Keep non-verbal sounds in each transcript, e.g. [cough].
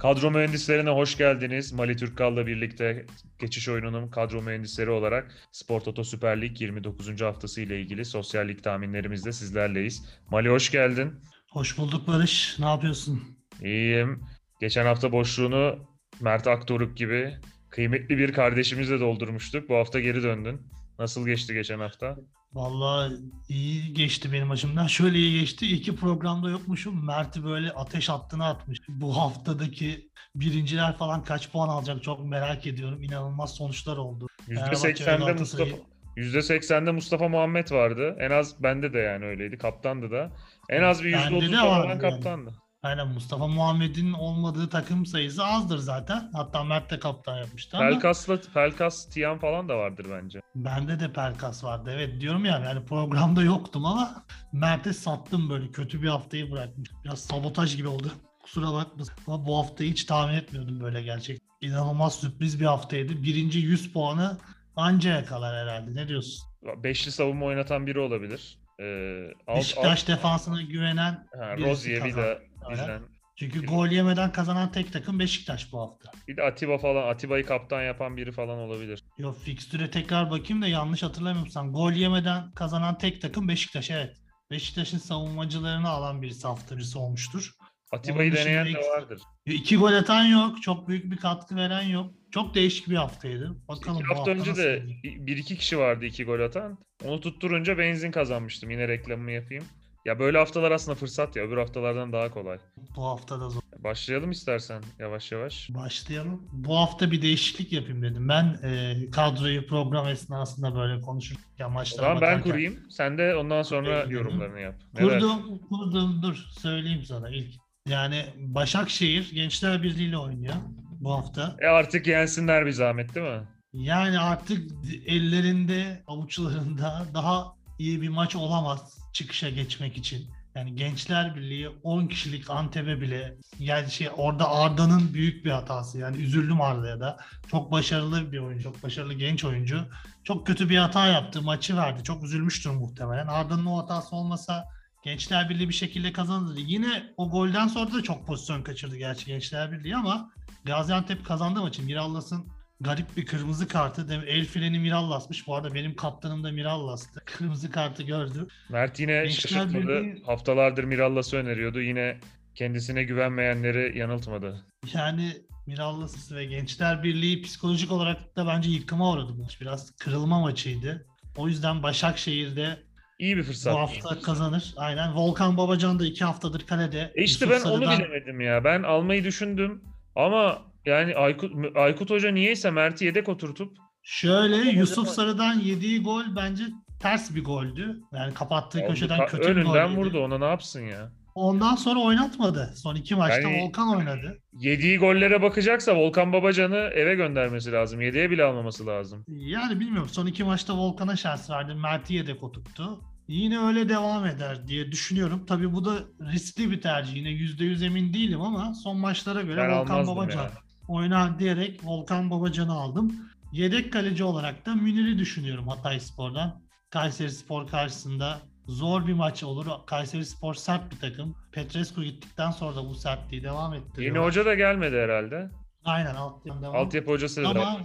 Kadro mühendislerine hoş geldiniz. Mali Türkkal'la birlikte geçiş oyununun kadro mühendisleri olarak Spor Toto Süper Lig 29. haftası ile ilgili sosyal lig tahminlerimizde sizlerleyiz. Mali hoş geldin. Hoş bulduk Barış. Ne yapıyorsun? İyiyim. Geçen hafta boşluğunu Mert Aktoruk gibi kıymetli bir kardeşimizle doldurmuştuk. Bu hafta geri döndün. Nasıl geçti geçen hafta? Vallahi iyi geçti benim açımdan. Şöyle iyi geçti. İki programda yokmuşum. Mert'i böyle ateş hattına atmış. Bu haftadaki birinciler falan kaç puan alacak çok merak ediyorum. İnanılmaz sonuçlar oldu. %80'de Mustafa %80'de Mustafa Muhammed vardı. En az bende de yani öyleydi. Kaptandı da. En az bir %30 falan yani. kaptandı. Aynen Mustafa Muhammed'in olmadığı takım sayısı azdır zaten. Hatta Mert de kaptan yapmıştı ama. Pelkas'la Pelkas, Tiyan falan da vardır bence. Bende de Pelkas vardı. Evet diyorum ya yani programda yoktum ama Mert'e sattım böyle kötü bir haftayı bırakmış. Biraz sabotaj gibi oldu. [laughs] Kusura bakma. Ama bu haftayı hiç tahmin etmiyordum böyle gerçek. İnanılmaz sürpriz bir haftaydı. Birinci 100 puanı anca yakalar herhalde. Ne diyorsun? Beşli savunma oynatan biri olabilir. Ee, Beşiktaş alt, defansına güvenen ha, Rozier bir de bizden. Çünkü gol yemeden kazanan tek takım Beşiktaş bu hafta. Bir de Atiba falan, Atiba'yı kaptan yapan biri falan olabilir. Yok fikstüre tekrar bakayım da yanlış hatırlamıyorsam. Gol yemeden kazanan tek takım Beşiktaş evet. Beşiktaş'ın savunmacılarını alan birisi hafta birisi olmuştur. Atiba'yı deneyen de vardır. İki gol atan yok. Çok büyük bir katkı veren yok. Çok değişik bir haftaydı. Bakalım iki hafta, hafta önce de bir iki kişi vardı iki gol atan. Onu tutturunca benzin kazanmıştım. Yine reklamımı yapayım. Ya böyle haftalar aslında fırsat ya. Öbür haftalardan daha kolay. Bu hafta da zor. Başlayalım istersen yavaş yavaş. Başlayalım. Bu hafta bir değişiklik yapayım dedim. Ben e, kadroyu program esnasında böyle konuşurken maçlara Tamam ben kurayım. Sen de ondan sonra yorumlarını yap. Ne kurdum, kurdum. Dur söyleyeyim sana ilk. Yani Başakşehir Gençler Birliği ile oynuyor bu hafta. E artık yensinler bir zahmet değil mi? Yani artık ellerinde, avuçlarında daha iyi bir maç olamaz çıkışa geçmek için. Yani Gençler Birliği 10 kişilik Antep'e bile yani şey orada Arda'nın büyük bir hatası. Yani üzüldüm Arda'ya da. Çok başarılı bir oyuncu, çok başarılı genç oyuncu. Çok kötü bir hata yaptı, maçı verdi. Çok üzülmüştür muhtemelen. Arda'nın o hatası olmasa Gençler Birliği bir şekilde kazanırdı. Yine o golden sonra da çok pozisyon kaçırdı gerçi Gençler Birliği ama Gaziantep kazandı maçı. Mirallas'ın garip bir kırmızı kartı. El freni Mirallas'mış. Bu arada benim kaptanım da Mirallas'tı. [laughs] Kırmızı kartı gördü. Mert yine Gençler şaşırtmadı. Birliği... Haftalardır Mirallas'ı öneriyordu. Yine kendisine güvenmeyenleri yanıltmadı. Yani Mirallas ve Gençler Birliği psikolojik olarak da bence yıkıma uğradı bu maç. Biraz kırılma maçıydı. O yüzden Başakşehir'de İyi bir fırsat. Bu hafta kazanır. Aynen. Volkan Babacan da iki haftadır kalede. E işte Yusuf ben Sarı'dan... onu bilemedim ya. Ben almayı düşündüm ama yani Aykut, Aykut Hoca niyeyse Mert'i yedek oturtup Şöyle Yusuf Sarı'dan yediği gol bence ters bir goldü. Yani kapattığı köşeden ka- kötü bir gol. Önünden vurdu ona ne yapsın ya. Ondan sonra oynatmadı. Son iki maçta yani, Volkan oynadı. Yediği gollere bakacaksa Volkan Babacan'ı eve göndermesi lazım. Yediye bile almaması lazım. Yani bilmiyorum. Son iki maçta Volkan'a şans verdi. Mert'i yedek oturttu. Yine öyle devam eder diye düşünüyorum. Tabii bu da riskli bir tercih. Yine %100 emin değilim ama son maçlara göre ben Volkan Babacan yani. oynar diyerek Volkan Babacan'ı aldım. Yedek kaleci olarak da Münir'i düşünüyorum Hatay Spor'dan. Kayseri Spor karşısında zor bir maç olur. Kayseri Spor sert bir takım. Petrescu gittikten sonra da bu sertliği devam ettiriyor. Yeni hoca da gelmedi herhalde. Aynen altyapı devam. Altyapı hocası da Ama...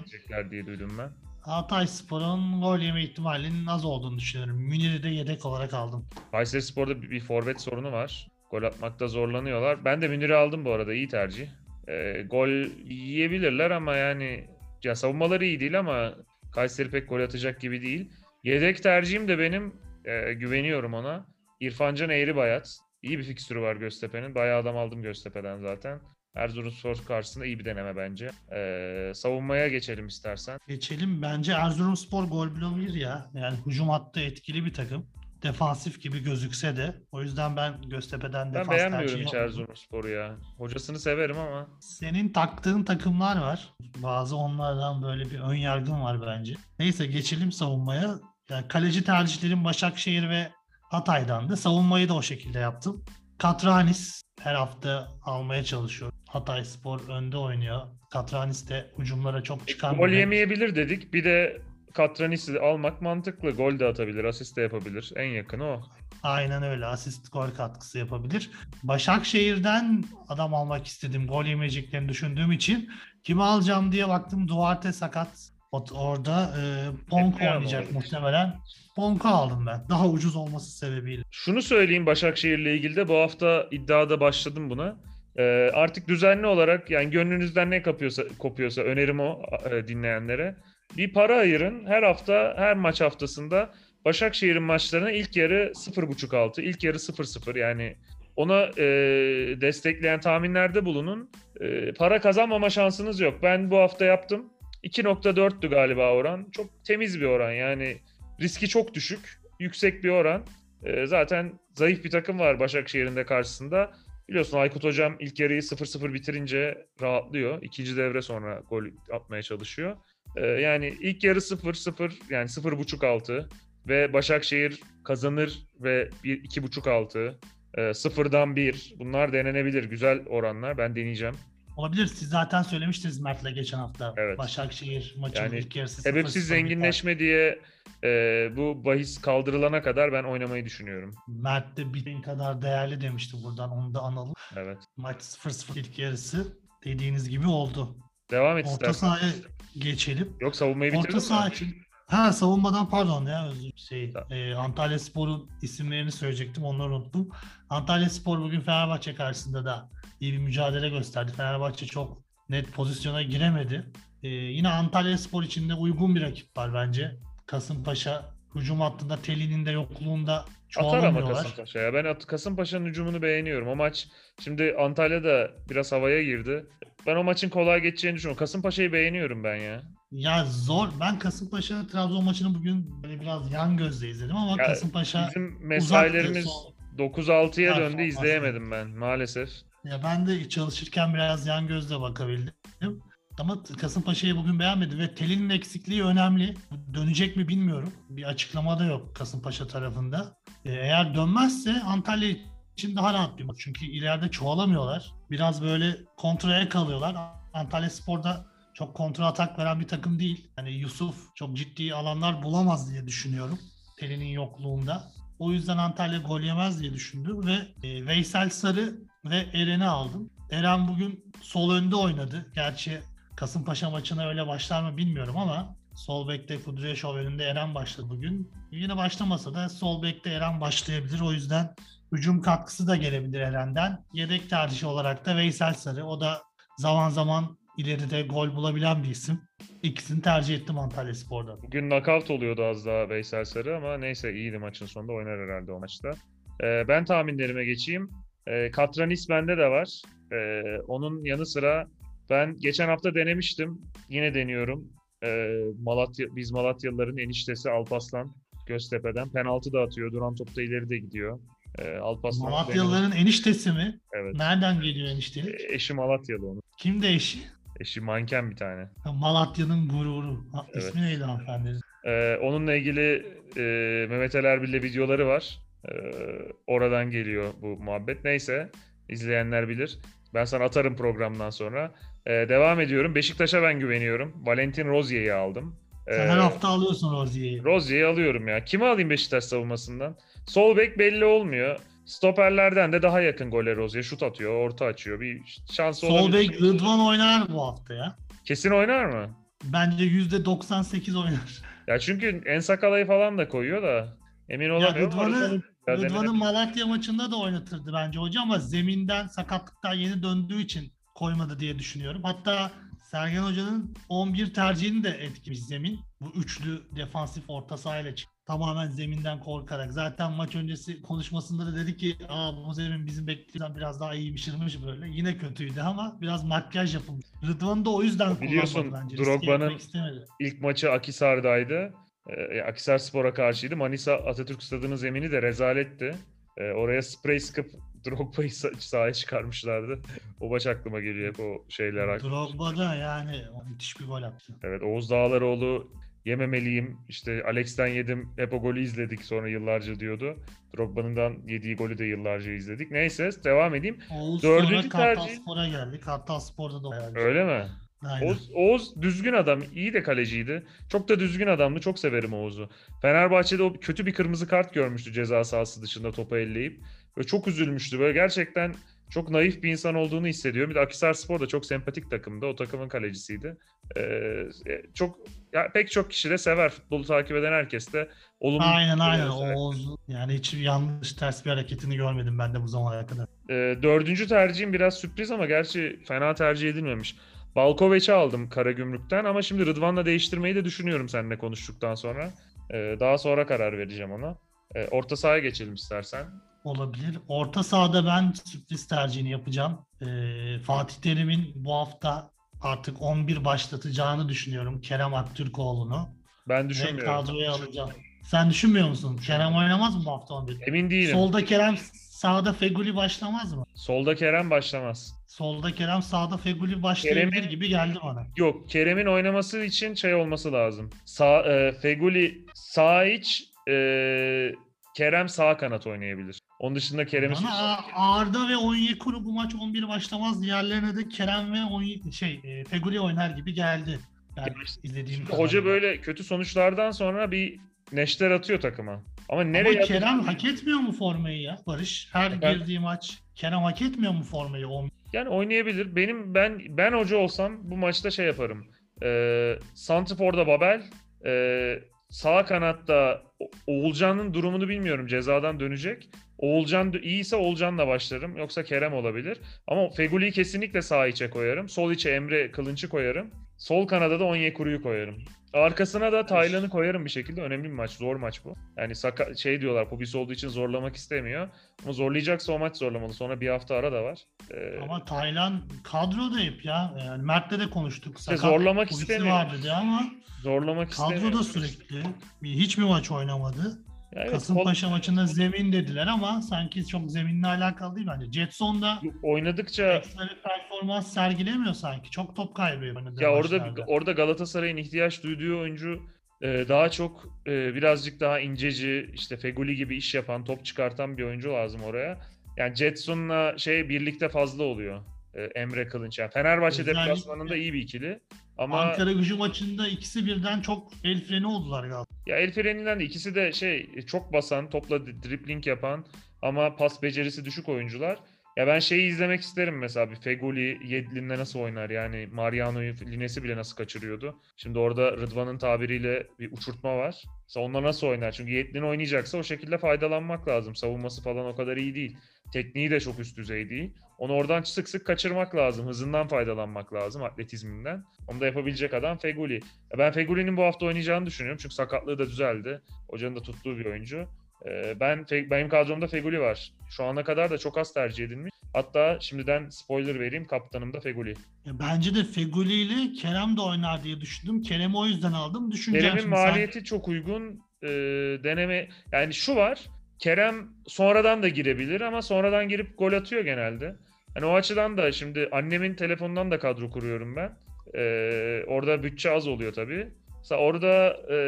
diye duydum ben. Hatay Spor'un gol yeme ihtimalinin az olduğunu düşünüyorum. Münir'i de yedek olarak aldım. Kayseri Spor'da bir, bir forvet sorunu var. Gol atmakta zorlanıyorlar. Ben de Münir'i aldım bu arada. iyi tercih. E, gol yiyebilirler ama yani ya savunmaları iyi değil ama Kayseri pek gol atacak gibi değil. Yedek tercihim de benim e, güveniyorum ona. İrfancan Eğri Bayat. İyi bir fikstürü var Göztepe'nin. Bayağı adam aldım Göztepe'den zaten. Erzurumspor karşısında iyi bir deneme bence. Ee, savunmaya geçelim istersen. Geçelim. Bence Erzurumspor gol bulabilir ya. Yani hücum hattı etkili bir takım. Defansif gibi gözükse de. O yüzden ben Göztepe'den defans Ben beğenmiyorum hiç Erzurumspor'u ya. Hocasını severim ama. Senin taktığın takımlar var. Bazı onlardan böyle bir ön yargın var bence. Neyse geçelim savunmaya. Yani kaleci tercihlerim Başakşehir ve Hatay'dan da. Savunmayı da o şekilde yaptım. Katranis her hafta almaya çalışıyor. Hatay Spor önde oynuyor. Katranis de hücumlara çok çıkan. Gol yemeyebilir dedik. Bir de Katranis'i almak mantıklı. Gol de atabilir, asist de yapabilir. En yakını o. Aynen öyle. Asist gol katkısı yapabilir. Başakşehir'den adam almak istedim. Gol yemeyeceklerini düşündüğüm için. Kimi alacağım diye baktım. Duarte sakat. Orada e, Ponko oynayacak olabilir. muhtemelen. Ponko aldım ben. Daha ucuz olması sebebiyle. Şunu söyleyeyim Başakşehir'le ilgili de bu hafta iddiada başladım buna. Ee, artık düzenli olarak yani gönlünüzden ne kopuyorsa, kopuyorsa önerim o e, dinleyenlere. Bir para ayırın. Her hafta, her maç haftasında Başakşehir'in maçlarına ilk yarı 0.5 altı, ilk yarı 0-0 yani ona e, destekleyen tahminlerde bulunun. E, para kazanmama şansınız yok. Ben bu hafta yaptım. 2.4'tü galiba oran. Çok temiz bir oran yani riski çok düşük. Yüksek bir oran. E, zaten zayıf bir takım var Başakşehir'in de karşısında. Biliyorsun Aykut Hocam ilk yarıyı 0-0 bitirince rahatlıyor. İkinci devre sonra gol atmaya çalışıyor. E, yani ilk yarı 0-0 yani 0.5 altı ve Başakşehir kazanır ve 2.5 altı. E, sıfırdan 1. Bunlar denenebilir. Güzel oranlar. Ben deneyeceğim. Olabilir. Siz zaten söylemiştiniz Mert'le geçen hafta. Evet. Başakşehir maçının Yani ilk yarısı Sebepsiz 0-0 zenginleşme diye e, bu bahis kaldırılana kadar ben oynamayı düşünüyorum. biter. Mert de bir kadar değerli demişti buradan. Onu da analım. Evet. Maç 0-0 ilk yarısı dediğiniz gibi oldu. Devam et Orta istersen. sahaya geçelim. Yok savunmayı bitirdin Orta saha için. Ha savunmadan pardon ya özür şey e, Antalya Spor'un isimlerini söyleyecektim onları unuttum. Antalya Spor bugün Fenerbahçe karşısında da iyi bir mücadele gösterdi. Fenerbahçe çok net pozisyona giremedi. E, yine Antalya Spor için de uygun bir rakip var bence. Kasımpaşa hücum hattında Teli'nin de yokluğunda Atar ama. Kasımpaşa'ya. Ben Kasımpaşa'nın hücumunu beğeniyorum. O maç şimdi Antalya'da biraz havaya girdi. Ben o maçın kolay geçeceğini düşünüyorum. Kasımpaşa'yı beğeniyorum ben ya. Ya zor. Ben Kasımpaşa Trabzon maçını bugün böyle biraz yan gözle izledim ama Ya, Kasımpaşa Bizim mesailerimiz uzaktı. 9-6'ya döndü. İzleyemedim ben maalesef. Ya ben de çalışırken biraz yan gözle bakabildim. Ama Kasımpaşa'yı bugün beğenmedi ve Telin'in eksikliği önemli. Dönecek mi bilmiyorum. Bir açıklama da yok Kasımpaşa tarafında. Ee, Eğer dönmezse Antalya için daha rahat bir maç. Çünkü ileride çoğalamıyorlar. Biraz böyle kontraya kalıyorlar. Antalya Spor'da çok kontra atak veren bir takım değil. Yani Yusuf çok ciddi alanlar bulamaz diye düşünüyorum. Telin'in yokluğunda. O yüzden Antalya gol yemez diye düşündüm ve e, Veysel Sarı ve Eren'i aldım. Eren bugün sol önde oynadı. Gerçi Kasımpaşa maçına öyle başlar mı bilmiyorum ama sol bekte Kudryashov önünde Eren başladı bugün. Yine başlamasa da sol bekte Eren başlayabilir. O yüzden hücum katkısı da gelebilir Eren'den. Yedek tercih olarak da Veysel Sarı. O da zaman zaman ileride gol bulabilen bir isim. İkisini tercih ettim Antalya Spor'da. Bugün knockout oluyordu az daha Veysel Sarı ama neyse iyiydi maçın sonunda oynar herhalde o maçta. Ee, ben tahminlerime geçeyim. Ee, Katranis bende de var. Ee, onun yanı sıra ben geçen hafta denemiştim. Yine deniyorum. Ee, Malatya, biz Malatyalıların eniştesi Alpaslan Göztepe'den. Penaltı da atıyor. Duran topta ileri de gidiyor. Ee, Alpaslan Malatyalıların eniştesi mi? benim- Evet. Nereden geliyor eniştelik? Ee, Eşi Malatyalı onun. Kim de eşi? Eşi manken bir tane. Malatya'nın gururu. Ha, Evet. İsmi neydi hanımefendinin? Ee, onunla ilgili e, Mehmet Ali Erbil'le videoları var. Ee, oradan geliyor bu muhabbet. Neyse izleyenler bilir. Ben sana atarım programdan sonra. Ee, devam ediyorum. Beşiktaş'a ben güveniyorum. Valentin Rozier'i aldım. Sen Ee, her hafta alıyorsun Rozier'i. Rozier'i alıyorum ya. Kimi alayım Beşiktaş savunmasından? Sol bek belli olmuyor. Stoperlerden de daha yakın gole Rozier. Şut atıyor, orta açıyor. Bir şansı Sol olabilir. bek Rıdvan oynar bu hafta ya. Kesin oynar mı? Bence %98 oynar. Ya çünkü En Sakala'yı falan da koyuyor da emin Ya olamıyorum. Rıdvan'ı, Orada biraz Rıdvan'ı. Malatya maçında da oynatırdı bence hocam ama zeminden sakatlıktan yeni döndüğü için koymadı diye düşünüyorum. Hatta Sergen Hoca'nın 11 tercihini de etkimiş zemin. Bu üçlü defansif orta sahayla çıktı. Tamamen zeminden korkarak. Zaten maç öncesi konuşmasında da dedi ki Aa, bu zemin bizim beklediğimizden biraz daha iyiymişirmiş böyle. Yine kötüydü ama biraz makyaj yapılmış. Rıdvan'ı da o yüzden Biliyorsun, kullanmadı bence. Riske Drogba'nın-. İlk maçı Akisar'daydı. Ee, Akisar Spor'a karşıydı. Manisa Atatürk Stadı'nın zemini de rezaletti. Ee, oraya sprey sıkıp [laughs] Drogba'yı sa- sahaya çıkarmışlardı. o maç aklıma geliyor hep o şeyler. Drogba da yani müthiş bir gol attı. Evet Oğuz Dağlaroğlu yememeliyim. İşte Alex'ten yedim. Hep o golü izledik sonra yıllarca diyordu. Drogba'nın yediği golü de yıllarca izledik. Neyse devam edeyim. Oğuz Dördüncü sonra Kartal tercih- Spor'a geldi. Kartal Spor'da da. Öyle mi? Aynen. Oğuz, Oğuz düzgün adam. iyi de kaleciydi. Çok da düzgün adamdı. Çok severim Oğuz'u. Fenerbahçe'de o kötü bir kırmızı kart görmüştü ceza sahası dışında topa elleyip. Ve çok üzülmüştü. Böyle gerçekten çok naif bir insan olduğunu hissediyorum. Bir de Akhisarspor da çok sempatik takımdı. O takımın kalecisiydi. Ee, çok ya pek çok kişi de sever. Futbolu takip eden herkes de olumlu. Aynen aynen. Oğuz yani hiç yanlış ters bir hareketini görmedim ben de bu zamana kadar. Ee, dördüncü tercihim biraz sürpriz ama gerçi fena tercih edilmemiş. Balkovec'i aldım Karagümrük'ten ama şimdi Rıdvan'la değiştirmeyi de düşünüyorum seninle konuştuktan sonra. Ee, daha sonra karar vereceğim ona. Ee, orta sahaya geçelim istersen. Olabilir. Orta sahada ben sürpriz tercihini yapacağım. Ee, Fatih Terim'in bu hafta artık 11 başlatacağını düşünüyorum. Kerem Aktürkoğlu'nu. Ben Ve düşünmüyorum. kadroya alacağım. Sen düşünmüyor musun? Kerem oynamaz mı bu hafta 11? Emin değilim. Solda Kerem, sağda Feguli başlamaz mı? Solda Kerem başlamaz. Solda Kerem, sağda Feguli başlayabilir Kerem'in- gibi geldi bana. Yok Kerem'in oynaması için şey olması lazım. Sağ, e, Feguli sağ iç, e, Kerem sağ kanat oynayabilir. Onun dışında Kerem'i Bana A- Arda ve Onyekuru bu maç 11 başlamaz. Diğerlerine de Kerem ve Onye şey e, Feguli oynar gibi geldi. Ben izlediğim Hoca kadarıyla. böyle kötü sonuçlardan sonra bir neşter atıyor takıma. Ama nereye Ama Kerem hak etmiyor mu formayı ya Barış? Her Ben- girdiği maç Kerem hak etmiyor mu formayı? 11? yani oynayabilir. Benim ben ben hoca olsam bu maçta şey yaparım. Ee, Santifor'da Babel, ee, sağ kanatta Oğulcan'ın durumunu bilmiyorum. Cezadan dönecek. Oğulcan iyiyse Oğulcan'la başlarım. Yoksa Kerem olabilir. Ama Feguli'yi kesinlikle sağ içe koyarım. Sol içe Emre Kılınç'ı koyarım. Sol kanada da Onyekuru'yu koyarım. Arkasına da Taylan'ı koyarım bir şekilde. Önemli bir maç. Zor maç bu. Yani saka- şey diyorlar Pubis olduğu için zorlamak istemiyor. Ama zorlayacaksa o maç zorlamalı. Sonra bir hafta ara da var. Ee, Ama Taylan kadroda hep ya. Yani Mert'le de konuştuk. İşte zorlamak istemiyor. var dedi ama zorlamak istemiyor. kadroda sürekli. Hiç mi maç oynamadı? Evet, Kasımpaşa maçında zemin dediler ama sanki çok zeminle alakalı değil bence. Jetson da oynadıkça ekstra bir performans sergilemiyor sanki. Çok top oynadığı ya orada maçlarda. orada Galatasaray'ın ihtiyaç duyduğu oyuncu e, daha çok e, birazcık daha inceci işte Feguli gibi iş yapan, top çıkartan bir oyuncu lazım oraya. Yani Jetson'la şey birlikte fazla oluyor. E, Emre Kılınç. Yani Fenerbahçe Özellikle- deplasmanında iyi bir ikili. Ama Ankara gücü maçında ikisi birden çok el freni oldular galiba. Ya El Freni'den de ikisi de şey çok basan, topla d- dribling yapan ama pas becerisi düşük oyuncular. Ya ben şeyi izlemek isterim mesela bir Fegoli Yedlin'le nasıl oynar yani Mariano'yu Lines'i bile nasıl kaçırıyordu. Şimdi orada Rıdvan'ın tabiriyle bir uçurtma var. Mesela onunla nasıl oynar? Çünkü Yedlin oynayacaksa o şekilde faydalanmak lazım. Savunması falan o kadar iyi değil. Tekniği de çok üst düzey değil. Onu oradan sık sık kaçırmak lazım. Hızından faydalanmak lazım, atletizminden. Onu da yapabilecek adam Feguli. Ya Ben Feguli'nin bu hafta oynayacağını düşünüyorum. Çünkü sakatlığı da düzeldi. Hocanın da tuttuğu bir oyuncu. Ee, Ben benim kadromda Feguli var. Şu ana kadar da çok az tercih edilmiş. Hatta şimdiden spoiler vereyim. Kaptanım da Feguli. Ya bence de Feguli ile Kerem de oynar diye düşündüm. Kerem'i o yüzden aldım. Düşüneceğim Kerem'in şimdi sen- maliyeti çok uygun. Ee, deneme yani şu var. Kerem sonradan da girebilir ama sonradan girip gol atıyor genelde. Hani o açıdan da şimdi annemin telefonundan da kadro kuruyorum ben. Ee, orada bütçe az oluyor tabii. Mesela orada e,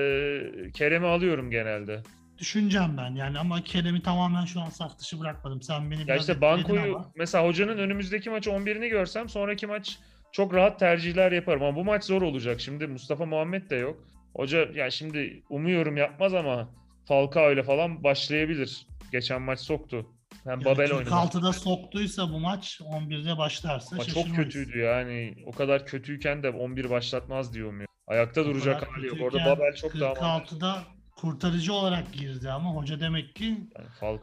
Kerem'i alıyorum genelde. Düşüneceğim ben yani ama Kerem'i tamamen şu an saf dışı bırakmadım. Sen beni Ya biraz işte bankoyu ama. mesela hocanın önümüzdeki maç 11'ini görsem sonraki maç çok rahat tercihler yaparım ama bu maç zor olacak. Şimdi Mustafa Muhammed de yok. Hoca ya şimdi umuyorum yapmaz ama Falcao ile falan başlayabilir. Geçen maç soktu. Hem Yani Babel oynadı. 46'da soktuysa bu maç 11'de başlarsa Ama çok kötüydü yani. O kadar kötüyken de 11 başlatmaz diyor mu? Ayakta O duracak hali yok. Orada Babel çok daha mantıklı. 46'da kurtarıcı olarak girdi ama hoca demek ki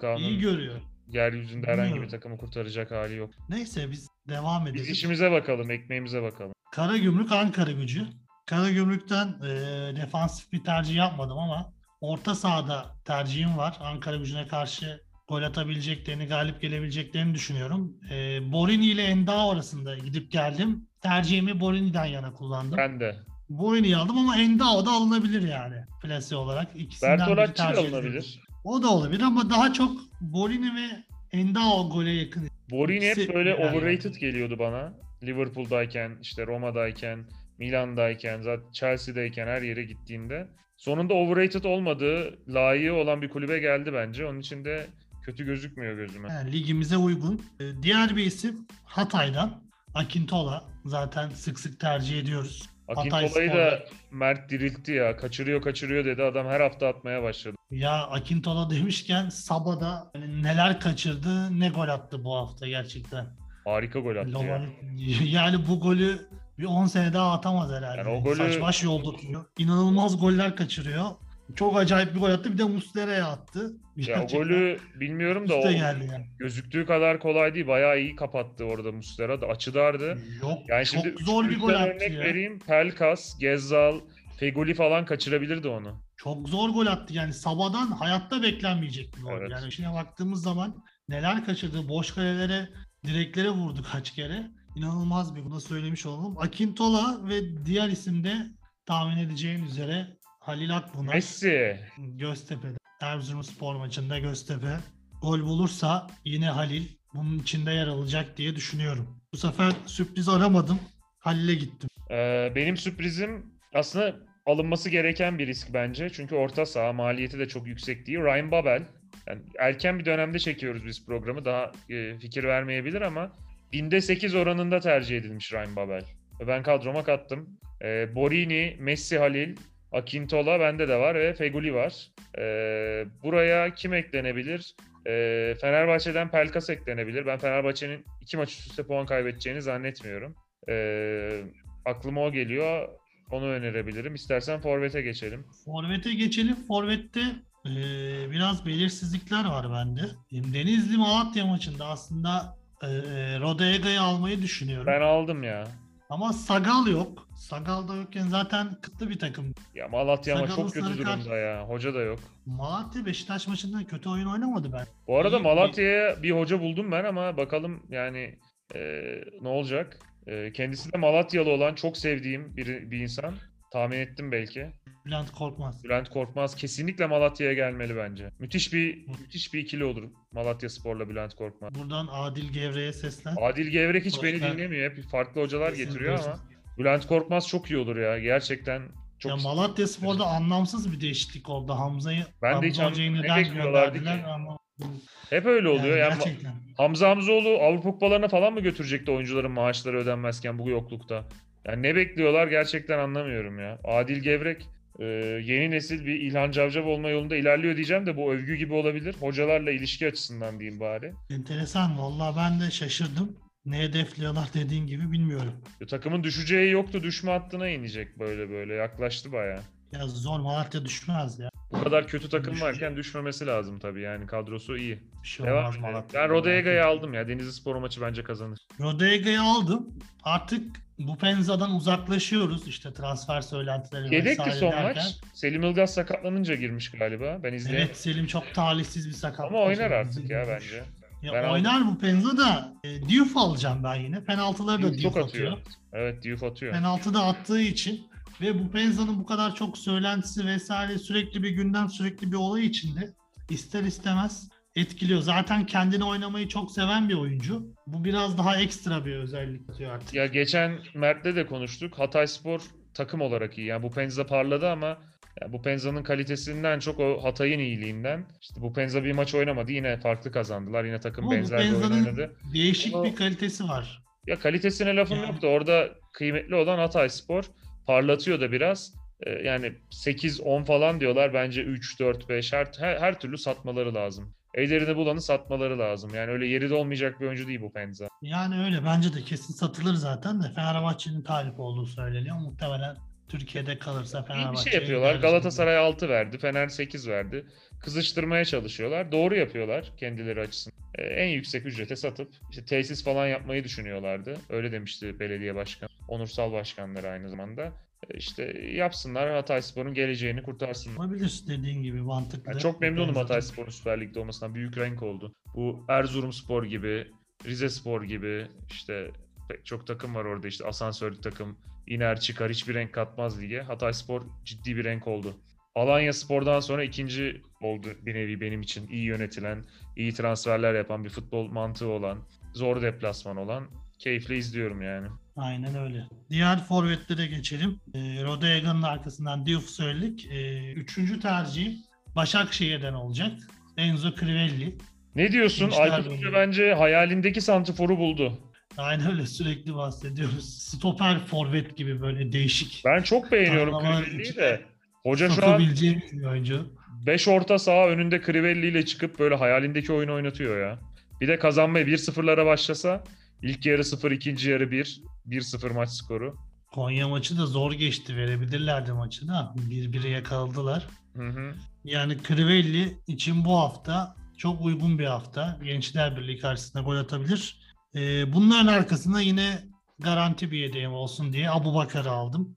Yani iyi görüyor. yeryüzünde herhangi bir takımı kurtaracak hali yok. Neyse biz devam edelim. Biz işimize bakalım, ekmeğimize bakalım. Karagümrük Ankara gücü. Karagümrük'ten e, defansif bir tercih yapmadım ama orta sahada tercihim var. Ankara gücüne karşı gol atabileceklerini, galip gelebileceklerini düşünüyorum. E, Borini ile Endao arasında gidip geldim. Tercihimi Borini'den yana kullandım. Ben de. Borini'yi aldım ama Endao da alınabilir yani plase olarak. İkisinden Bertolacci de alınabilir. O da olabilir ama daha çok Borini ve Endao gole yakın. Borini hep böyle yani. overrated geliyordu bana. Liverpool'dayken, işte Roma'dayken, Milan'dayken, zaten Chelsea'deyken her yere gittiğinde. Sonunda overrated olmadığı, layığı olan bir kulübe geldi bence. Onun için de kötü gözükmüyor gözüme. Yani ligimize uygun. Ee, Diğer bir isim Hatay'dan. Akintola zaten sık sık tercih ediyoruz. Akintola'yı da Mert diriltti ya. Kaçırıyor kaçırıyor dedi. Adam her hafta atmaya başladı. Ya Akintola demişken Saba'da hani neler kaçırdı ne gol attı bu hafta gerçekten. Harika gol attı ya. Loban- [laughs] Yani bu golü bir 10 sene daha atamaz herhalde. Yani o golü- Saç baş yolda tutuyor. İnanılmaz goller kaçırıyor. Çok acayip bir gol attı. Bir de Muslera'ya attı. Ya o Gerçekten golü bilmiyorum da o geldi yani. gözüktüğü kadar kolay değil. Bayağı iyi kapattı orada Muslera da. Açı dardı. Yok Yani çok şimdi zor bir gol attı örnek ya. vereyim. Pelkas, Gezzal, Fegoli falan kaçırabilirdi onu. Çok zor gol attı yani Sabah'dan hayatta beklenmeyecek bir gol. Evet. Yani şimdi baktığımız zaman neler kaçırdı. Boş kalelere, direklere vurdu kaç kere. İnanılmaz bir bunu söylemiş olalım. Akintola ve diğer isim de tahmin edeceğin üzere Halil Akbunar. Messi. Göztepe'de. Erzurumspor maçında Göztepe. Gol bulursa yine Halil bunun içinde yer alacak diye düşünüyorum. Bu sefer sürpriz aramadım. Halil'e gittim. Ee, benim sürprizim aslında alınması gereken bir risk bence. Çünkü orta saha maliyeti de çok yüksek değil. Ryan Babel. Yani erken bir dönemde çekiyoruz biz programı. Daha e, fikir vermeyebilir ama binde 8 oranında tercih edilmiş Ryan Babel. Ben kadroma kattım. Ee, Borini, Messi Halil, Akintola bende de var ve Feguli var. Ee, buraya kim eklenebilir? Ee, Fenerbahçe'den Pelkas eklenebilir. Ben Fenerbahçe'nin iki maç üst üste puan kaybedeceğini zannetmiyorum. Ee, aklıma o geliyor. Onu önerebilirim. İstersen Forvet'e geçelim. Forvet'e geçelim. Forvet'te eee, biraz belirsizlikler var bende. Denizli Malatya maçında aslında eee Rodaega'yı almayı düşünüyorum. Ben aldım ya. Ama Sagal yok. Sagal da yokken zaten kıtlı bir takım. Ya Malatya ama çok kötü sarı kart. durumda ya. Hoca da yok. Malatya Beşiktaş maçında kötü oyun oynamadı ben. Bu arada İyi Malatya'ya bir hoca buldum ben ama bakalım yani e, ne olacak. E, kendisi de Malatyalı olan çok sevdiğim bir, bir insan. Tahmin ettim belki. Bülent Korkmaz. Bülent Korkmaz kesinlikle Malatya'ya gelmeli bence. Müthiş bir müthiş bir ikili olur Malatya Spor'la Bülent Korkmaz. Buradan Adil Gevre'ye seslen. Adil Gevrek hiç beni dinlemiyor. Hep farklı hocalar Kesin getiriyor ama Bülent Korkmaz çok iyi olur ya. Gerçekten çok ya Malatya Spor'da anlamsız bir değişiklik oldu. Hamza'yı Ben de hiç Hamza Hoca'yı neden gönderdiler ama hep öyle oluyor. yani Yani. Hamza Hamzoğlu Avrupa kupalarına falan mı götürecekti oyuncuların maaşları ödenmezken bu yoklukta? Yani ne bekliyorlar gerçekten anlamıyorum ya. Adil Gevrek e, yeni nesil bir İlhan Cavcav olma yolunda ilerliyor diyeceğim de bu övgü gibi olabilir. Hocalarla ilişki açısından diyeyim bari. Enteresan. Vallahi ben de şaşırdım. Ne hedefliyorlar dediğin gibi bilmiyorum. Ya, takımın düşeceği yoktu. Düşme hattına inecek böyle böyle. Yaklaştı bayağı. Ya zor Malatya düşmez ya. Bu kadar kötü takım Düşecek. varken düşmemesi lazım tabii. Yani kadrosu iyi. Bir şey Devam olmaz. Malatya. Ben Rodaega'yı aldım ya. Denizli Spor maçı bence kazanır. Rodaega'yı aldım. Artık bu Penza'dan uzaklaşıyoruz. İşte transfer söylentileri Yedekti vesaire son derken. maç. Selim Ilgaz sakatlanınca girmiş galiba. Ben izleyemedim. Evet Selim çok talihsiz bir sakat. Ama oynar artık ya bence. Ya Ben oynar bu Penza da e, Diouf alacağım ben yine. Penaltıları da Diouf atıyor. atıyor. Evet Diouf atıyor. Penaltı da attığı için ve bu Penza'nın bu kadar çok söylentisi vesaire sürekli bir gündem sürekli bir olay içinde ister istemez etkiliyor. Zaten kendini oynamayı çok seven bir oyuncu. Bu biraz daha ekstra bir özellik atıyor artık. Ya geçen Mert'le de konuştuk. Hatay Spor takım olarak iyi. Yani bu Penza parladı ama ya bu Penza'nın kalitesinden çok o Hatay'ın iyiliğinden. İşte bu Penza bir maç oynamadı. Yine farklı kazandılar. Yine takım Ama benzer bir oyun oynadı. değişik Ama- bir kalitesi var. Ya kalitesine lafım Yani. yok da orada kıymetli olan Hatay Spor parlatıyor da biraz. Ee, yani 8-10 falan diyorlar. Bence 3, 4, 5 her, her, her türlü satmaları lazım. Ellerini bulanı satmaları lazım. Yani öyle yeri de olmayacak bir oyuncu değil bu Penza. Yani öyle bence de kesin satılır zaten de Fenerbahçe'nin talip olduğu söyleniyor. Muhtemelen Türkiye'de kalırsa İyi bir Fenerbahçe şey yapıyorlar. Galatasaray 6 verdi. Fener 8 verdi. Kızıştırmaya çalışıyorlar. Doğru yapıyorlar kendileri açısından. Ee, en yüksek ücrete satıp işte tesis falan yapmayı düşünüyorlardı. Öyle demişti belediye başkanı. Onursal başkanları aynı zamanda. İşte yapsınlar Hatayspor'un geleceğini kurtarsınlar. Olabilir dediğin gibi mantıklı. Ben çok memnunum Benzer- Hatayspor'un Süper Lig'de olmasından. Büyük renk oldu. Bu Erzurumspor gibi, Rizespor gibi işte pek çok takım var orada işte asansörlü takım. iner çıkar hiçbir renk katmaz lige. Hatayspor ciddi bir renk oldu. Alanya Spor'dan sonra ikinci oldu bir nevi benim için. iyi yönetilen, iyi transferler yapan bir futbol mantığı olan, zor deplasman olan. Keyifle izliyorum yani. Aynen öyle. Diğer forvetlere geçelim. E, Rodaega'nın arkasından Diouf söyledik. E, üçüncü tercihim Başakşehir'den olacak. Enzo Crivelli. Ne diyorsun? Aykut. Hoca bence hayalindeki santiforu buldu. Aynen öyle sürekli bahsediyoruz. Stoper forvet gibi böyle değişik. Ben çok beğeniyorum Crivelli'yi de. Hoca şu an oyuncu. 5 orta saha önünde Crivelli ile çıkıp böyle hayalindeki oyunu oynatıyor ya. Bir de kazanmaya 1-0'lara başlasa ilk yarı 0, ikinci yarı 1. 1-0 maç skoru. Konya maçı da zor geçti. Verebilirlerdi maçı da. Bir yakaladılar. Hı hı. Yani Crivelli için bu hafta çok uygun bir hafta. Gençler Birliği karşısında gol atabilir. Ee, bunların arkasında yine garanti bir yedeğim olsun diye Abu Bakar'ı aldım.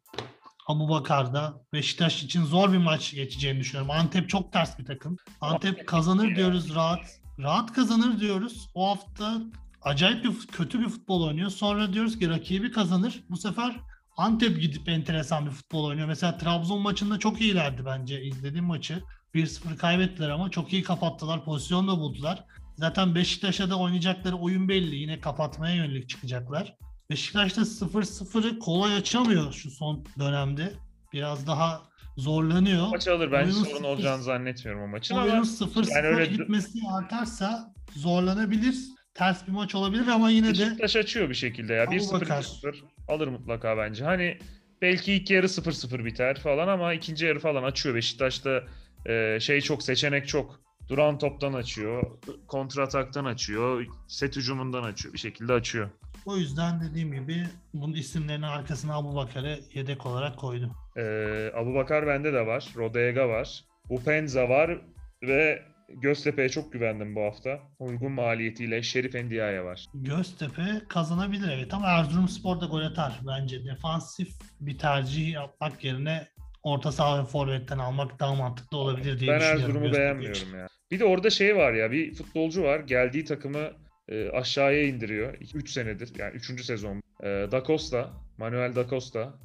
Abu Bakar da Beşiktaş için zor bir maç geçeceğini düşünüyorum. Antep çok ters bir takım. Antep kazanır diyoruz rahat. Rahat kazanır diyoruz. O hafta acayip bir kötü bir futbol oynuyor. Sonra diyoruz ki rakibi kazanır. Bu sefer Antep gidip enteresan bir futbol oynuyor. Mesela Trabzon maçında çok iyilerdi bence izlediğim maçı. 1-0 kaybettiler ama çok iyi kapattılar. Pozisyon da buldular. Zaten Beşiktaş'a da oynayacakları oyun belli. Yine kapatmaya yönelik çıkacaklar. Beşiktaş da 0-0'ı kolay açamıyor şu son dönemde. Biraz daha zorlanıyor. Maç alır. Ben Oyunun sorun sıfır- olacağını zannetmiyorum o maçın Oyunun ama 0-0 yani öyle- gitmesi artarsa zorlanabilir. Ters bir maç olabilir ama yine de Beşiktaş açıyor bir şekilde ya. Abu 1-0 Bakar. 1-0 alır mutlaka bence. Hani belki ilk yarı 0-0 biter falan ama ikinci yarı falan açıyor. Beşiktaş'ta e, şey çok seçenek çok. Duran toptan açıyor, kontrataktan açıyor, set hücumundan açıyor. Bir şekilde açıyor. o yüzden dediğim gibi bunun isimlerinin arkasına Abu Bakar'ı yedek olarak koydum. Ee, Abu Bakar bende de var. Rodega var. Upenza var ve Göztepe'ye çok güvendim bu hafta. Uygun maliyetiyle Şerif Endia'ya var. Göztepe kazanabilir evet ama Erzurumspor da gol atar bence. Defansif bir tercih yapmak yerine orta saha ve forvetten almak daha mantıklı olabilir diye Ben düşünüyorum. Erzurum'u Göztepe beğenmiyorum için. ya. Bir de orada şey var ya bir futbolcu var geldiği takımı e, aşağıya indiriyor. 3 senedir yani 3. sezon. E, da Costa, Manuel Da Costa.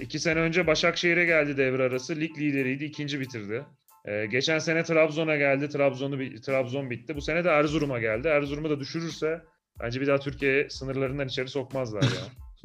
2 sene önce Başakşehir'e geldi devre arası. Lig lideriydi, ikinci bitirdi. E, geçen sene Trabzon'a geldi, Trabzon'u Trabzon bitti. Bu sene de Erzurum'a geldi. Erzurum'u da düşürürse bence bir daha Türkiye sınırlarından içeri sokmazlar ya.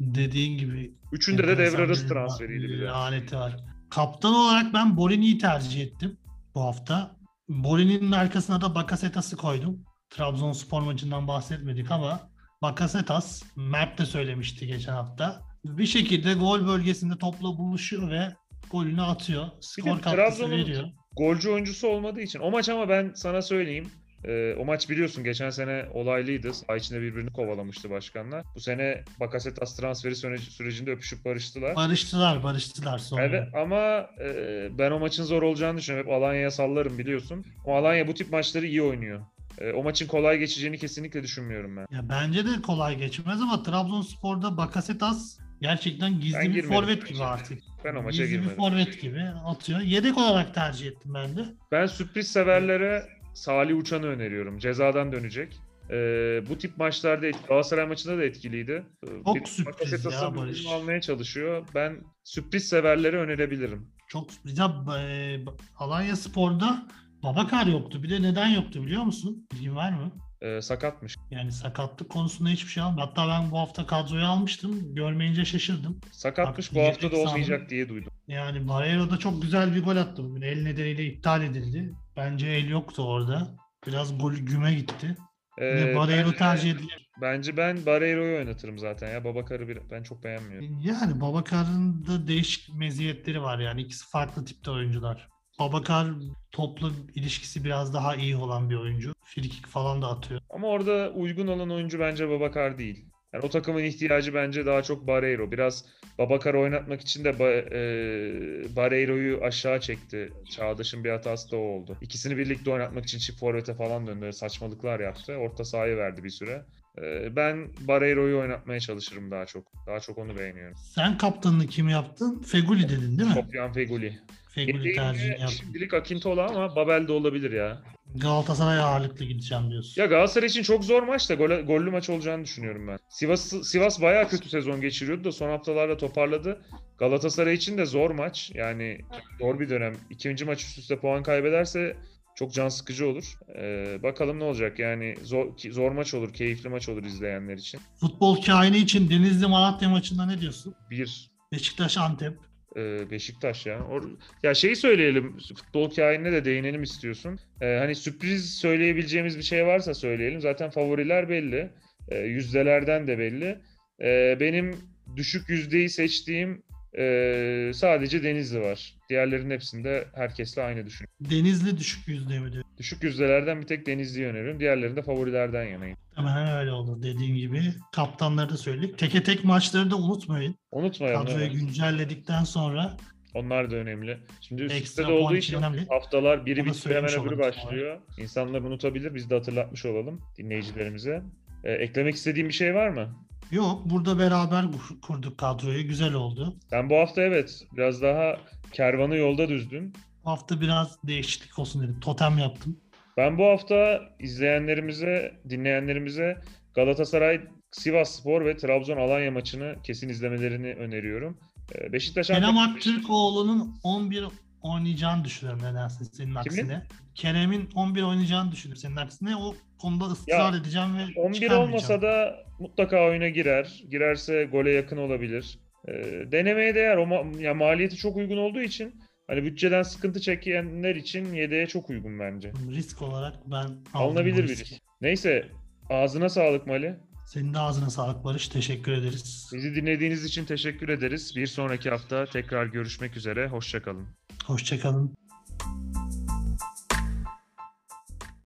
[laughs] Dediğin gibi Üçünde de devre arası transferiydi bir de. Laneti var. Kaptan olarak ben Borini'yi tercih ettim bu hafta. Borini'nin arkasına da Bakasetas'ı koydum. Trabzonspor maçından bahsetmedik ama Bakasetas, Mert de söylemişti geçen hafta. Bir şekilde gol bölgesinde topla buluşuyor ve golünü atıyor. Skor katkısı veriyor. Golcü oyuncusu olmadığı için. O maç ama ben sana söyleyeyim. e, o maç biliyorsun geçen sene olaylıydı. Saha içinde birbirini kovalamıştı başkanlar. Bu sene Bakasetas transferi süreci- sürecinde öpüşüp barıştılar. Barıştılar, barıştılar sonra. Evet ama e, ben o maçın zor olacağını düşünüyorum. Hep Alanya'ya sallarım biliyorsun. Ama Alanya bu tip maçları iyi oynuyor. E, o maçın kolay geçeceğini kesinlikle düşünmüyorum ben. Ya bence de kolay geçmez ama Trabzonspor'da Bakasetas gerçekten gizli Ben bir forvet gibi artık. Ben o maça Gizli bir girmedim. forvet gibi atıyor. Yedek olarak tercih ettim ben de. Ben sürpriz severlere Salih Uçan'ı öneriyorum. Cezadan dönecek. E, bu tip maçlarda Galatasaray maçında da etkiliydi. E, Çok bir- sürpriz ya Barış. almaya çalışıyor. Ben sürpriz severlere önerebilirim. Çok ya, e, Alanya Spor'da Babakar yoktu. Bir de neden yoktu biliyor musun? Bilgin var mı? E, sakatmış. Yani sakatlık konusunda hiçbir şey almadı. Hatta ben bu hafta kadroya almıştım. Görmeyince şaşırdım. Sakatmış Bak, bu hafta da olmayacak sandım. diye duydum. Yani Barreiro da çok güzel bir gol attı bugün. El nedeniyle iptal edildi. Bence el yoktu orada. Biraz gol güme gitti. E, Yine Barreiro bence, tercih edilir. bence ben Barreiro'yu oynatırım zaten ya. Babakar'ı bir, ben çok beğenmiyorum. Yani Babakar'ın da değişik meziyetleri var yani ikisi farklı tipte oyuncular. Babakar toplu ilişkisi biraz daha iyi olan bir oyuncu. Frikik falan da atıyor. Ama orada uygun olan oyuncu bence Babakar değil. Yani o takımın ihtiyacı bence daha çok Barreiro. Biraz Babakar'ı oynatmak için de ba- e, Barreiro'yu aşağı çekti. Çağdaş'ın bir hatası da o oldu. İkisini birlikte oynatmak için çift forvete falan döndü. Saçmalıklar yaptı. Orta sahayı verdi bir süre. E, ben Barreiro'yu oynatmaya çalışırım daha çok. Daha çok onu beğeniyorum. Sen kaptanını kim yaptın? Feguli dedin değil mi? Sofyan Feguli. Feguli tercihini yaptın. Şimdilik Akintola ama Babel de olabilir ya. Galatasaray ağırlıklı gideceğim diyorsun. Ya Galatasaray için çok zor maç da gol, gollü maç olacağını düşünüyorum ben. Sivas Sivas bayağı kötü sezon geçiriyordu da son haftalarda toparladı. Galatasaray için de zor maç. Yani zor bir dönem. İkinci maç üst üste puan kaybederse çok can sıkıcı olur. Ee, bakalım ne olacak. Yani zor, zor maç olur, keyifli maç olur izleyenler için. Futbol kaini için Denizli Malatya maçında ne diyorsun? Bir Beşiktaş Antep. e, Beşiktaş ya. Or- ya şeyi söyleyelim. Futbol kainine de değinelim istiyorsun. E, hani sürpriz söyleyebileceğimiz bir şey varsa söyleyelim. Zaten favoriler belli. E, yüzdelerden de belli. E, benim düşük yüzdeyi seçtiğim e, sadece Denizli var. Diğerlerinin hepsinde herkesle aynı düşün. Denizli düşük yüzde mi diyor. Düşük yüzdelerden bir tek Denizli'yi öneriyorum. Diğerlerinde favorilerden yanayım. Hemen öyle olur dediğin gibi. Kaptanları da söyledik. Teke tek maçları da unutmayın. Unutmayalım. Kadroyu evet. güncelledikten sonra Onlar da önemli. Şimdi üst üste Ekstra de olduğu için önemli. haftalar biri bitiyor hemen öbürü olalım sonra. başlıyor. İnsanlar unutabilir. Biz de hatırlatmış olalım dinleyicilerimize. E, eklemek istediğim bir şey var mı? Yok burada beraber kur- kurduk kadroyu. Güzel oldu. Sen bu hafta evet biraz daha kervanı yolda düzdün. Bu hafta biraz değişiklik olsun dedim. Totem yaptım. Ben bu hafta izleyenlerimize, dinleyenlerimize Galatasaray, Sivas Spor ve Trabzon Alanya maçını kesin izlemelerini öneriyorum. E, Beşiktaş Kerem Aktürkoğlu'nun 11 oynayacağını düşünüyorum nedense senin aksine. Kerem'in 11 oynayacağını düşünüyorum senin aksine. O konuda ısrar edeceğim ve 11 çıkarmayacağım. olmasa da mutlaka oyuna girer. Girerse gole yakın olabilir. Ee, denemeye değer. O ma- ya maliyeti çok uygun olduğu için hani bütçeden sıkıntı çekenler için yedeğe çok uygun bence. Risk olarak ben Alınabilir bir risk. Neyse ağzına sağlık Mali. Senin de ağzına sağlık Barış. Teşekkür ederiz. Bizi dinlediğiniz için teşekkür ederiz. Bir sonraki hafta tekrar görüşmek üzere. Hoşçakalın. Hoşçakalın.